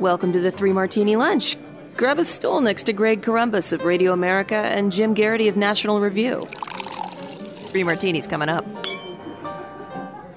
Welcome to the Three Martini Lunch. Grab a stool next to Greg Corombos of Radio America and Jim Geraghty of National Review. Three Martinis coming up.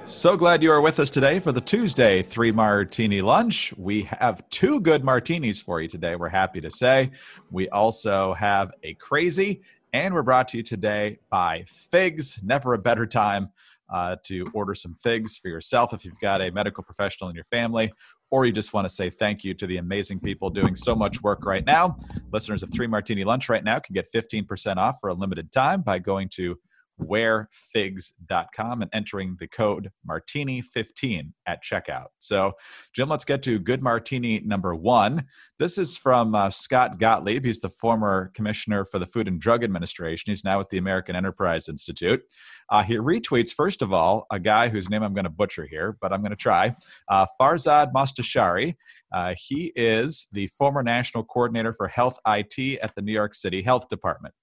So glad you are with us today for the Tuesday Three Martini Lunch. We have two good martinis for you today, we're happy to say. We also have a crazy, and we're brought to you today by Figs. Never a better time uh, to order some figs for yourself if you've got a medical professional in your family or you just want to say thank you to the amazing people doing so much work right now. Listeners of Three Martini Lunch right now can get 15% off for a limited time by going to wearfigs.com and entering the code martini15 at checkout. So, Jim, let's get to good martini number one. This is from uh, Scott Gottlieb. He's the former commissioner for the Food and Drug Administration. He's now at the American Enterprise Institute. Uh, he retweets, first of all, a guy whose name I'm going to butcher here, but I'm going to try uh, Farzad Mostashari. Uh, he is the former national coordinator for health IT at the New York City Health Department.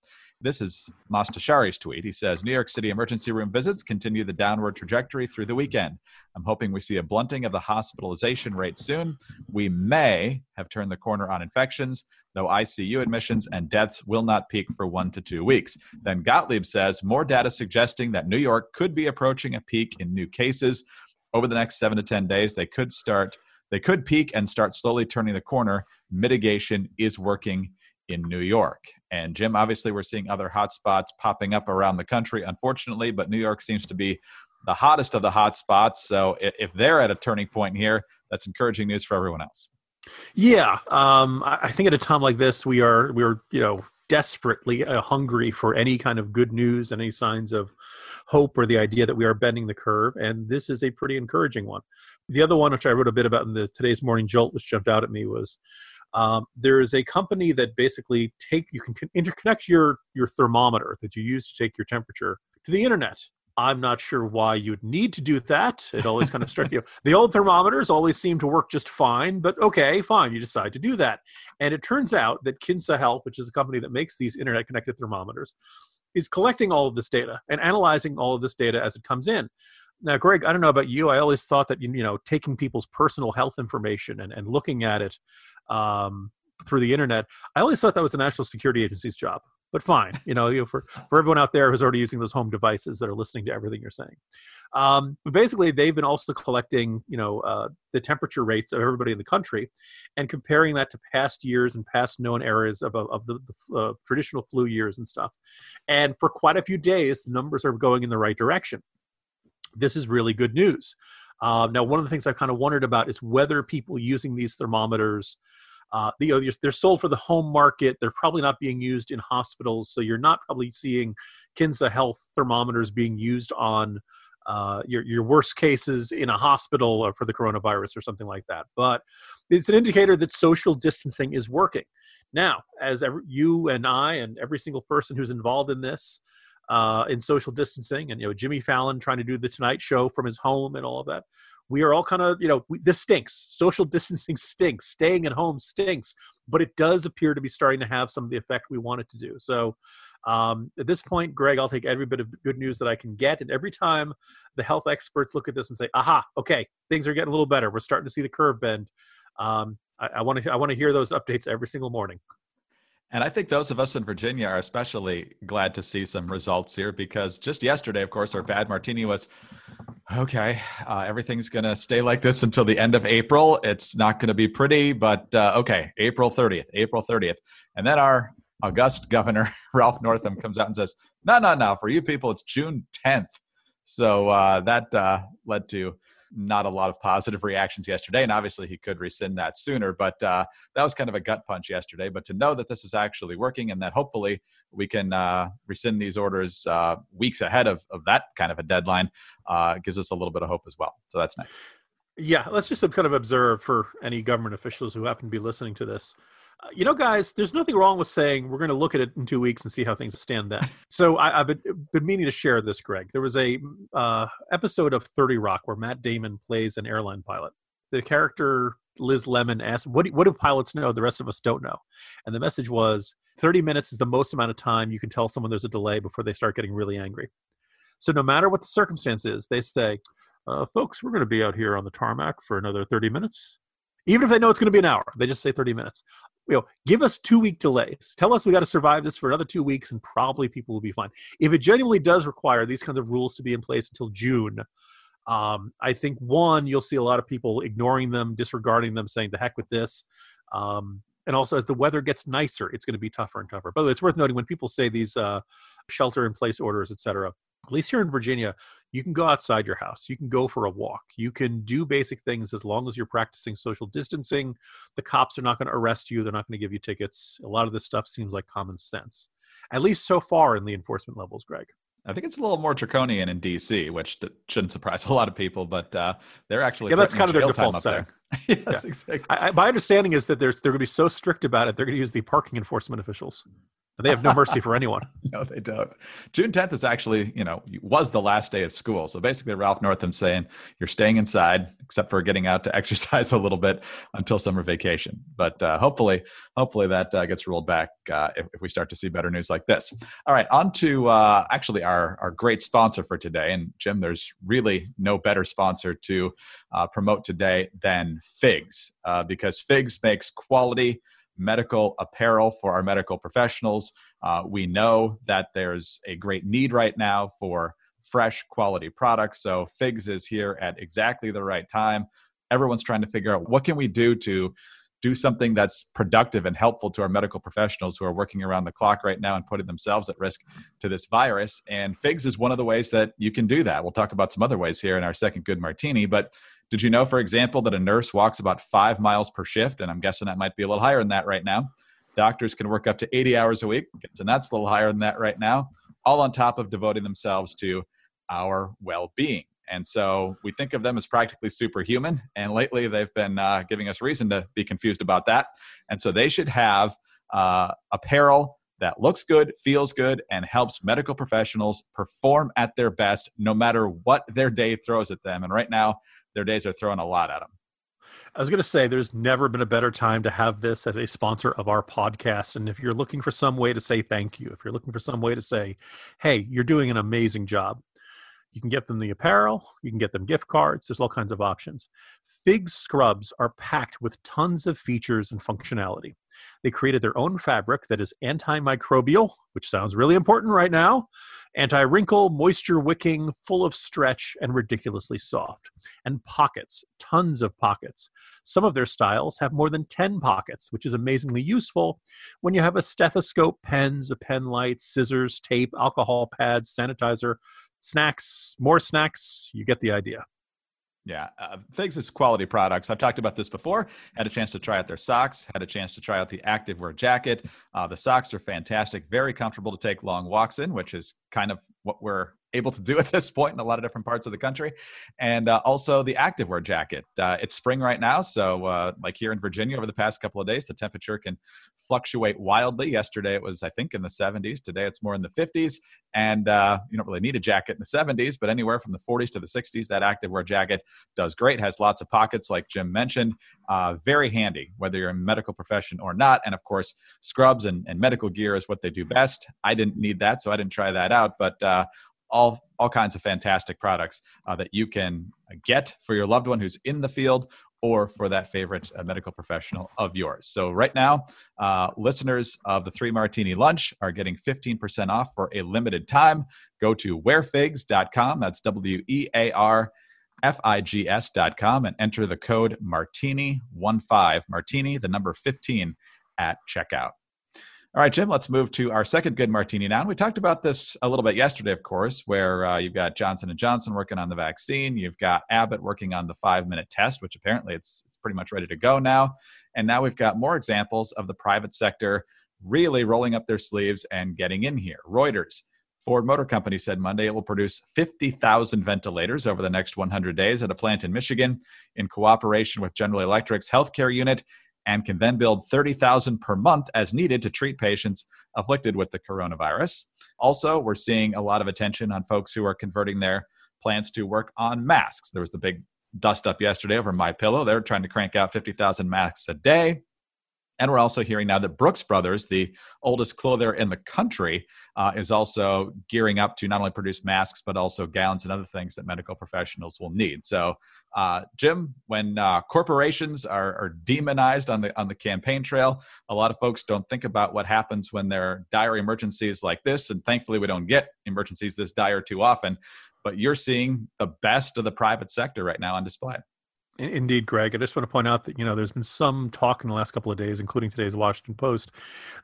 This is Mostashari's tweet. He says New York City emergency room visits continue the downward trajectory through the weekend. I'm hoping we see a blunting of the hospitalization rate soon. We may have turned the corner on infections, though ICU admissions and deaths will not peak for one to two weeks. Then Gottlieb says more data suggesting that New York could be approaching a peak in new cases. Over the next seven to 10 days, they could start, they could peak and start slowly turning the corner. Mitigation is working in New York. And Jim, obviously, we're seeing other hotspots popping up around the country, unfortunately, but New York seems to be the hottest of the hotspots. So if they're at a turning point here, that's encouraging news for everyone else. Yeah, um, I think at a time like this, we are we are you know desperately uh, hungry for any kind of good news and any signs of hope or the idea that we are bending the curve, and this is a pretty encouraging one. The other one, which I wrote a bit about in the today's morning jolt, which jumped out at me, was um, there is a company that basically take you can interconnect your your thermometer that you use to take your temperature to the internet. I'm not sure why you'd need to do that. It always kind of struck you. The old thermometers always seem to work just fine, but okay, fine. You decide to do that, and it turns out that Kinsa Health, which is the company that makes these internet connected thermometers, is collecting all of this data and analyzing all of this data as it comes in. Now, Greg, I don't know about you. I always thought that you know taking people's personal health information and, and looking at it um, through the internet, I always thought that was the National Security Agency's job. But fine, you know, you know, for for everyone out there who's already using those home devices that are listening to everything you're saying. Um, but basically, they've been also collecting, you know, uh, the temperature rates of everybody in the country, and comparing that to past years and past known areas of of the, the uh, traditional flu years and stuff. And for quite a few days, the numbers are going in the right direction this is really good news. Uh, now, one of the things I've kind of wondered about is whether people using these thermometers, uh, you know, they're sold for the home market. They're probably not being used in hospitals, so you're not probably seeing Kinsa Health thermometers being used on uh, your your worst cases in a hospital or for the coronavirus or something like that. But it's an indicator that social distancing is working. Now, as every, you and I and every single person who's involved in this uh, in social distancing, and you know Jimmy Fallon trying to do the Tonight Show from his home and all of that. We are all kind of you know we, this stinks. Social distancing stinks. Staying at home stinks. But it does appear to be starting to have some of the effect we want it to do. So um, at this point, Greg, I'll take every bit of good news that I can get. And every time the health experts look at this and say, "Aha, okay, things are getting a little better. We're starting to see the curve bend." Um, I want to I want to hear those updates every single morning. And I think those of us in Virginia are especially glad to see some results here because just yesterday, of course, our bad martini was okay, uh, everything's going to stay like this until the end of April. It's not going to be pretty, but uh, okay, April 30th, April 30th. And then our august governor, Ralph Northam, comes out and says, no, no, no, for you people, it's June 10th. So uh, that uh, led to not a lot of positive reactions yesterday. And obviously, he could rescind that sooner. But uh, that was kind of a gut punch yesterday. But to know that this is actually working and that hopefully we can uh, rescind these orders uh, weeks ahead of, of that kind of a deadline uh, gives us a little bit of hope as well. So that's nice. Yeah, let's just kind of observe for any government officials who happen to be listening to this you know, guys, there's nothing wrong with saying we're going to look at it in two weeks and see how things stand then. so I, have been, been, meaning to share this, Greg. There was a uh, episode of Thirty Rock where Matt Damon plays an airline pilot. The character Liz Lemon asked, "What do, what do pilots know? The rest of us don't know." And the message was, "30 minutes is the most amount of time you can tell someone there's a delay before they start getting really angry." So no matter what the circumstance is, they say, uh, "Folks, we're going to be out here on the tarmac for another 30 minutes." Even if they know it's going to be an hour, they just say 30 minutes. You know, give us two week delays. Tell us we got to survive this for another two weeks, and probably people will be fine. If it genuinely does require these kinds of rules to be in place until June, um, I think one, you'll see a lot of people ignoring them, disregarding them, saying "the heck with this." Um, and also, as the weather gets nicer, it's going to be tougher and tougher. Way, it's worth noting when people say these uh, shelter-in-place orders, et cetera at least here in Virginia, you can go outside your house. You can go for a walk. You can do basic things as long as you're practicing social distancing. The cops are not going to arrest you. They're not going to give you tickets. A lot of this stuff seems like common sense, at least so far in the enforcement levels, Greg. I think it's a little more draconian in DC, which shouldn't surprise a lot of people, but uh, they're actually yeah, that's kind of their default setting. yes, yeah. exactly. I, I, my understanding is that there's, they're going to be so strict about it, they're going to use the parking enforcement officials. They have no mercy for anyone. no, they don't. June 10th is actually, you know, was the last day of school. So basically, Ralph Northam saying you're staying inside, except for getting out to exercise a little bit until summer vacation. But uh, hopefully, hopefully that uh, gets rolled back uh, if, if, we start to see better news like this. All right, on to uh, actually our our great sponsor for today. And Jim, there's really no better sponsor to uh, promote today than Figs, uh, because Figs makes quality medical apparel for our medical professionals. Uh, we know that there's a great need right now for fresh quality products. So Figs is here at exactly the right time. Everyone's trying to figure out what can we do to do something that's productive and helpful to our medical professionals who are working around the clock right now and putting themselves at risk to this virus. And Figs is one of the ways that you can do that. We'll talk about some other ways here in our second good martini, but did you know, for example, that a nurse walks about five miles per shift? And I'm guessing that might be a little higher than that right now. Doctors can work up to 80 hours a week, and that's a little higher than that right now, all on top of devoting themselves to our well being. And so we think of them as practically superhuman. And lately, they've been uh, giving us reason to be confused about that. And so they should have uh, apparel that looks good, feels good, and helps medical professionals perform at their best no matter what their day throws at them. And right now, their days are throwing a lot at them. I was going to say, there's never been a better time to have this as a sponsor of our podcast. And if you're looking for some way to say thank you, if you're looking for some way to say, hey, you're doing an amazing job, you can get them the apparel, you can get them gift cards, there's all kinds of options. Fig scrubs are packed with tons of features and functionality. They created their own fabric that is antimicrobial, which sounds really important right now, anti wrinkle, moisture wicking, full of stretch, and ridiculously soft. And pockets, tons of pockets. Some of their styles have more than 10 pockets, which is amazingly useful when you have a stethoscope, pens, a pen light, scissors, tape, alcohol pads, sanitizer, snacks, more snacks. You get the idea. Yeah, uh, Figs is quality products. I've talked about this before. Had a chance to try out their socks. Had a chance to try out the activewear jacket. Uh, the socks are fantastic. Very comfortable to take long walks in, which is kind of what we're able to do at this point in a lot of different parts of the country. And uh, also the activewear jacket. Uh, it's spring right now, so uh, like here in Virginia over the past couple of days, the temperature can fluctuate wildly. Yesterday it was, I think, in the 70s. Today it's more in the 50s. And uh, you don't really need a jacket in the 70s, but anywhere from the 40s to the 60s, that activewear jacket does great. Has lots of pockets, like Jim mentioned. Uh, very handy, whether you're in medical profession or not. And of course, scrubs and, and medical gear is what they do best. I didn't need that, so I didn't try that out. But uh, all all kinds of fantastic products uh, that you can get for your loved one who's in the field or for that favorite uh, medical professional of yours. So right now, uh, listeners of the Three Martini Lunch are getting 15% off for a limited time. Go to wearfigs.com. That's W E A R F I G S.com and enter the code Martini15, Martini, the number 15 at checkout. All right, Jim, let's move to our second good martini now. And we talked about this a little bit yesterday, of course, where uh, you've got Johnson & Johnson working on the vaccine. You've got Abbott working on the five-minute test, which apparently it's, it's pretty much ready to go now. And now we've got more examples of the private sector really rolling up their sleeves and getting in here. Reuters, Ford Motor Company said Monday it will produce 50,000 ventilators over the next 100 days at a plant in Michigan in cooperation with General Electric's healthcare unit and can then build 30,000 per month as needed to treat patients afflicted with the coronavirus. Also, we're seeing a lot of attention on folks who are converting their plans to work on masks. There was the big dust up yesterday over MyPillow. They're trying to crank out 50,000 masks a day. And we're also hearing now that Brooks Brothers, the oldest clothier in the country, uh, is also gearing up to not only produce masks, but also gowns and other things that medical professionals will need. So, uh, Jim, when uh, corporations are, are, demonized on the, on the campaign trail, a lot of folks don't think about what happens when there are dire emergencies like this. And thankfully, we don't get emergencies this dire too often. But you're seeing the best of the private sector right now on display. Indeed, Greg. I just want to point out that you know there's been some talk in the last couple of days, including today's Washington Post,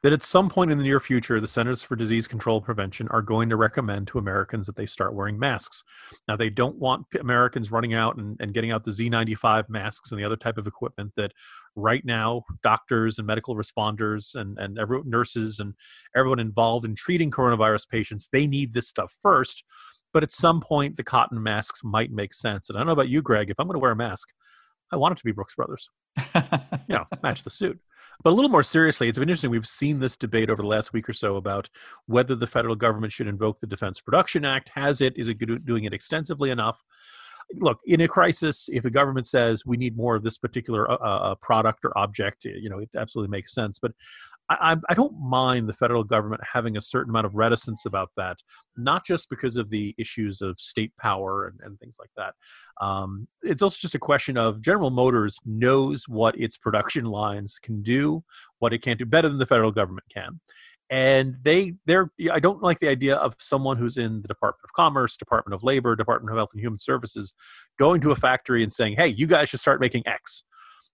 that at some point in the near future, the Centers for Disease Control and Prevention are going to recommend to Americans that they start wearing masks. Now, they don't want Americans running out and, and getting out the Z95 masks and the other type of equipment that right now doctors and medical responders and and nurses and everyone involved in treating coronavirus patients they need this stuff first but at some point the cotton masks might make sense and i don't know about you greg if i'm going to wear a mask i want it to be brooks brothers. You know match the suit. But a little more seriously it's been interesting we've seen this debate over the last week or so about whether the federal government should invoke the defense production act. Has it is it doing it extensively enough? Look in a crisis if a government says we need more of this particular uh, uh product or object you know it absolutely makes sense but I, I, don't mind the federal government having a certain amount of reticence about that, not just because of the issues of state power and, and things like that. Um, it's also just a question of General Motors knows what its production lines can do, what it can't do better than the federal government can. And they, they're. I don't like the idea of someone who's in the Department of Commerce, Department of Labor, Department of Health and Human Services, going to a factory and saying, "Hey, you guys should start making X."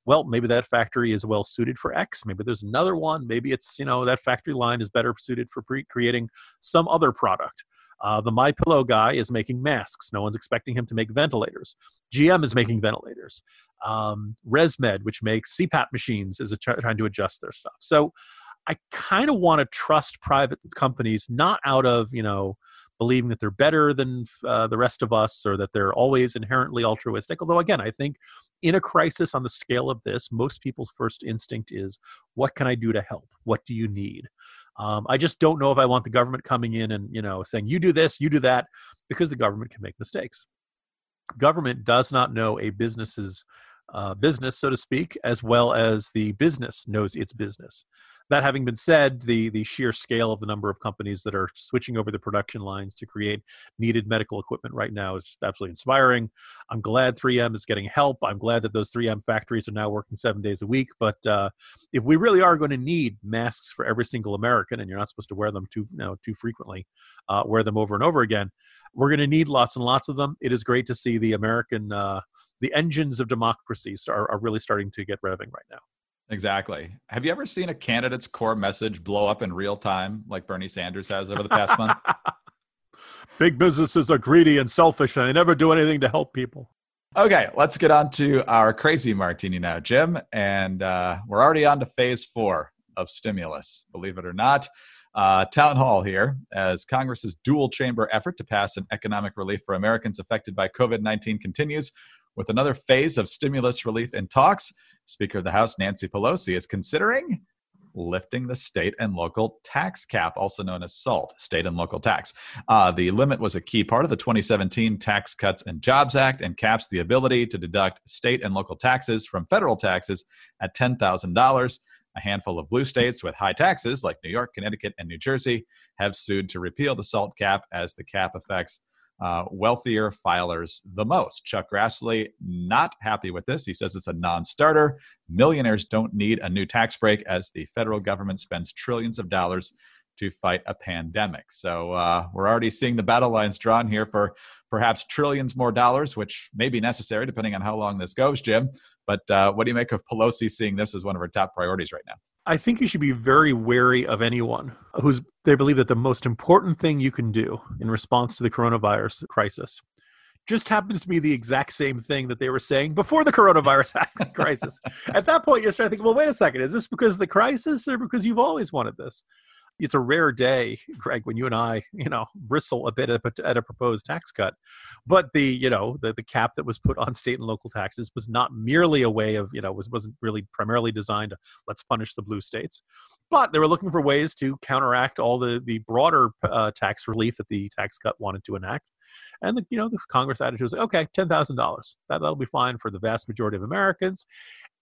well maybe that factory is well suited for x maybe there's another one maybe it's you know that factory line is better suited for pre- creating some other product. Uh, the MyPillow guy is making masks. No one's expecting him to make ventilators. Gm is making ventilators. Um, resmed which makes cpap machines is trying to adjust their stuff. So i kind of want to trust private companies not out of you know believing that they're better than uh, the rest of us or that they're always inherently altruistic. Although, again, I think in a crisis on the scale of this, most people's first instinct is, what can I do to help? What do you need? Um, I just don't know if I want the government coming in and you know saying you do this, you do that, because the government can make mistakes. Government does not know a business's uh, business, so to speak, as well as the business knows its business that having been said, the the sheer scale of the number of companies that are switching over the production lines to create needed medical equipment right now is just absolutely inspiring. I'm glad 3M is getting help. I'm glad that those 3M factories are now working seven days a week. But uh, if we really are going to need masks for every single American, and you're not supposed to wear them too you know, too frequently, uh, wear them over and over again, we're going to need lots and lots of them. It is great to see the American uh, the engines of democracy are, are really starting to get revving right now. Exactly. Have you ever seen a candidate's core message blow up in real time like Bernie Sanders has over the past month? Big businesses are greedy and selfish and they never do anything to help people. Okay, let's get on to our crazy martini now, Jim. And uh, we're already on to phase four of stimulus, believe it or not. Uh, town hall here as Congress's dual chamber effort to pass an economic relief for Americans affected by COVID 19 continues with another phase of stimulus relief in talks. Speaker of the House Nancy Pelosi is considering lifting the state and local tax cap, also known as SALT, state and local tax. Uh, the limit was a key part of the 2017 Tax Cuts and Jobs Act and caps the ability to deduct state and local taxes from federal taxes at $10,000. A handful of blue states with high taxes, like New York, Connecticut, and New Jersey, have sued to repeal the SALT cap as the cap affects uh, wealthier filers the most. Chuck Grassley not happy with this. He says it's a non-starter. Millionaires don't need a new tax break as the federal government spends trillions of dollars to fight a pandemic. So uh, we're already seeing the battle lines drawn here for perhaps trillions more dollars, which may be necessary depending on how long this goes, Jim. But uh, what do you make of Pelosi seeing this as one of her top priorities right now? I think you should be very wary of anyone who's they believe that the most important thing you can do in response to the coronavirus crisis just happens to be the exact same thing that they were saying before the coronavirus crisis. At that point, you're starting to think, well, wait a second, is this because of the crisis or because you've always wanted this? It's a rare day, Greg, when you and I, you know, bristle a bit at a proposed tax cut. But the, you know, the, the cap that was put on state and local taxes was not merely a way of, you know, was wasn't really primarily designed to let's punish the blue states, but they were looking for ways to counteract all the the broader uh, tax relief that the tax cut wanted to enact. And the you know the Congress attitude was okay, ten thousand dollars. That that'll be fine for the vast majority of Americans.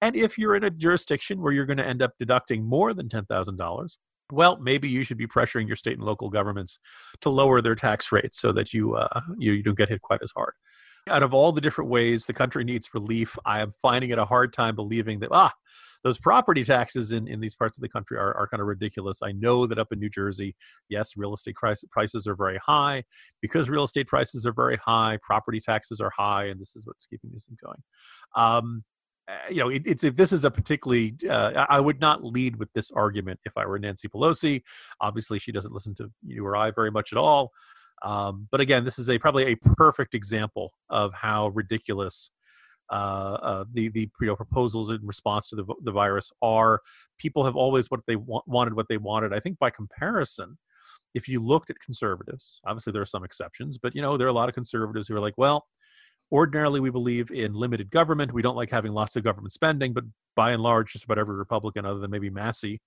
And if you're in a jurisdiction where you're going to end up deducting more than ten thousand dollars, well, maybe you should be pressuring your state and local governments to lower their tax rates so that you uh, you, you don't get hit quite as hard. Out of all the different ways the country needs relief, I am finding it a hard time believing that ah those property taxes in, in these parts of the country are, are kind of ridiculous. I know that up in New Jersey, yes, real estate prices are very high. Because real estate prices are very high, property taxes are high, and this is what's keeping this thing going. Um, you know, it, it's if this is a particularly, uh, I would not lead with this argument if I were Nancy Pelosi. Obviously, she doesn't listen to you or I very much at all. Um, but again, this is a probably a perfect example of how ridiculous uh, uh, the the you know, proposals in response to the the virus are. People have always what they wa- wanted, what they wanted. I think by comparison, if you looked at conservatives, obviously there are some exceptions, but you know there are a lot of conservatives who are like, well, ordinarily we believe in limited government. We don't like having lots of government spending, but by and large, just about every Republican, other than maybe Massie,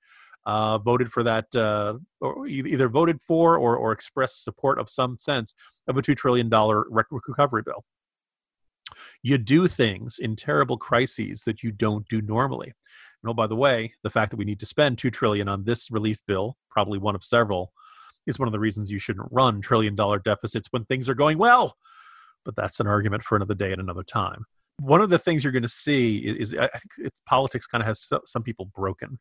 uh, voted for that, uh, or either voted for or, or expressed support of some sense of a $2 trillion recovery bill you do things in terrible crises that you don't do normally. And oh, by the way, the fact that we need to spend 2 trillion on this relief bill, probably one of several, is one of the reasons you shouldn't run trillion dollar deficits when things are going well. But that's an argument for another day at another time. One of the things you're going to see is, is I think politics kind of has some people broken.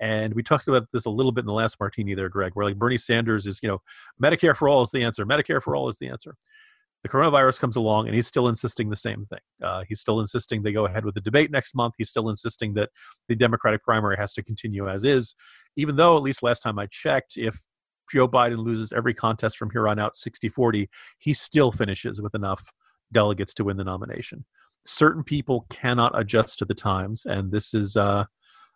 And we talked about this a little bit in the last martini there, Greg, where like Bernie Sanders is, you know, Medicare for all is the answer. Medicare for all is the answer the coronavirus comes along and he's still insisting the same thing. Uh, he's still insisting they go ahead with the debate next month. He's still insisting that the Democratic primary has to continue as is, even though, at least last time I checked, if Joe Biden loses every contest from here on out 60 40, he still finishes with enough delegates to win the nomination. Certain people cannot adjust to the times, and this is. Uh,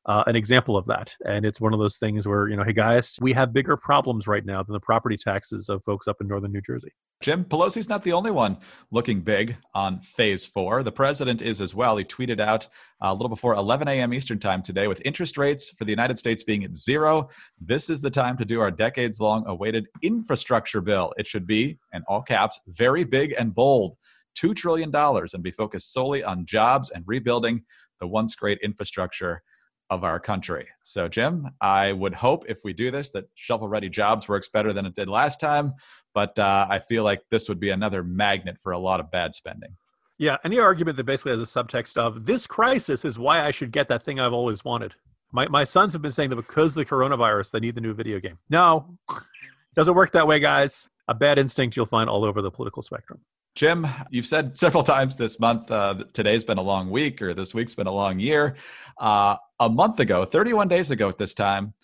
uh, an example of that. And it's one of those things where, you know, hey guys, we have bigger problems right now than the property taxes of folks up in northern New Jersey. Jim, Pelosi's not the only one looking big on phase four. The president is as well. He tweeted out uh, a little before 11 a.m. Eastern time today with interest rates for the United States being at zero. This is the time to do our decades long awaited infrastructure bill. It should be, in all caps, very big and bold. $2 trillion and be focused solely on jobs and rebuilding the once great infrastructure of our country. So, Jim, I would hope if we do this that shovel ready jobs works better than it did last time. But uh, I feel like this would be another magnet for a lot of bad spending. Yeah, any argument that basically has a subtext of this crisis is why I should get that thing I've always wanted. My my sons have been saying that because the coronavirus, they need the new video game. No, doesn't work that way, guys. A bad instinct you'll find all over the political spectrum. Jim, you've said several times this month, uh, today's been a long week or this week's been a long year. Uh, a month ago, 31 days ago at this time,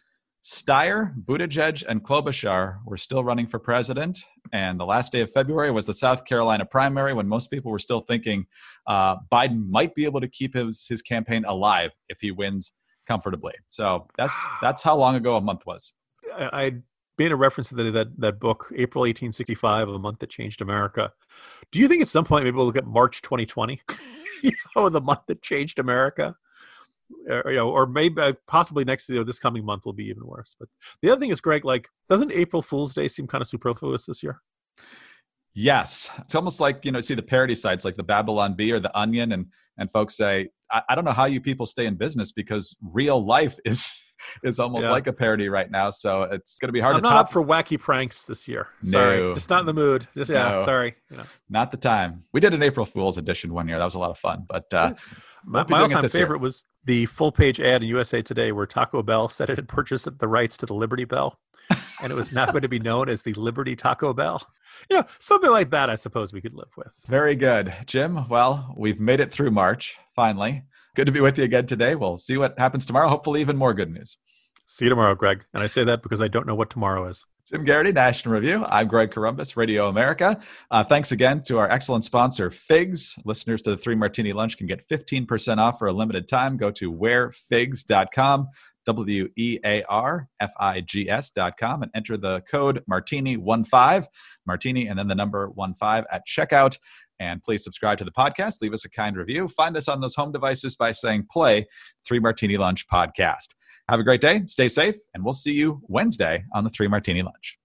Steyer, Buttigieg, and Klobuchar were still running for president. And the last day of February was the South Carolina primary when most people were still thinking uh, Biden might be able to keep his, his campaign alive if he wins comfortably. So that's, that's how long ago a month was. I made a reference to the, that that book, April 1865, a month that changed America. Do you think at some point maybe we'll look at March 2020, you know, the month that changed America? Or, you know, or maybe uh, possibly next know, this coming month will be even worse. But the other thing is, Greg, like, doesn't April Fool's Day seem kind of superfluous this year? Yes, it's almost like you know, see the parody sites like the Babylon Bee or the Onion, and and folks say, I, I don't know how you people stay in business because real life is is almost yeah. like a parody right now. So it's going to be hard I'm to not top. up for wacky pranks this year. Sorry, no. just not in the mood. Just yeah, no. sorry. You know. Not the time. We did an April Fool's edition one year. That was a lot of fun. But uh, my, my all-time favorite year. was the full-page ad in USA Today where Taco Bell said it had purchased the rights to the Liberty Bell. and it was now going to be known as the Liberty Taco Bell. You know, something like that, I suppose we could live with. Very good. Jim, well, we've made it through March, finally. Good to be with you again today. We'll see what happens tomorrow. Hopefully, even more good news. See you tomorrow, Greg. And I say that because I don't know what tomorrow is. Jim Geraghty, National Review. I'm Greg Corombos, Radio America. Uh, thanks again to our excellent sponsor, Figs. Listeners to the Three Martini Lunch can get 15% off for a limited time. Go to wearfigs.com, W E A R F I G S.com, and enter the code Martini15, Martini, and then the number 15 at checkout. And please subscribe to the podcast. Leave us a kind review. Find us on those home devices by saying play Three Martini Lunch podcast. Have a great day. Stay safe. And we'll see you Wednesday on the Three Martini Lunch.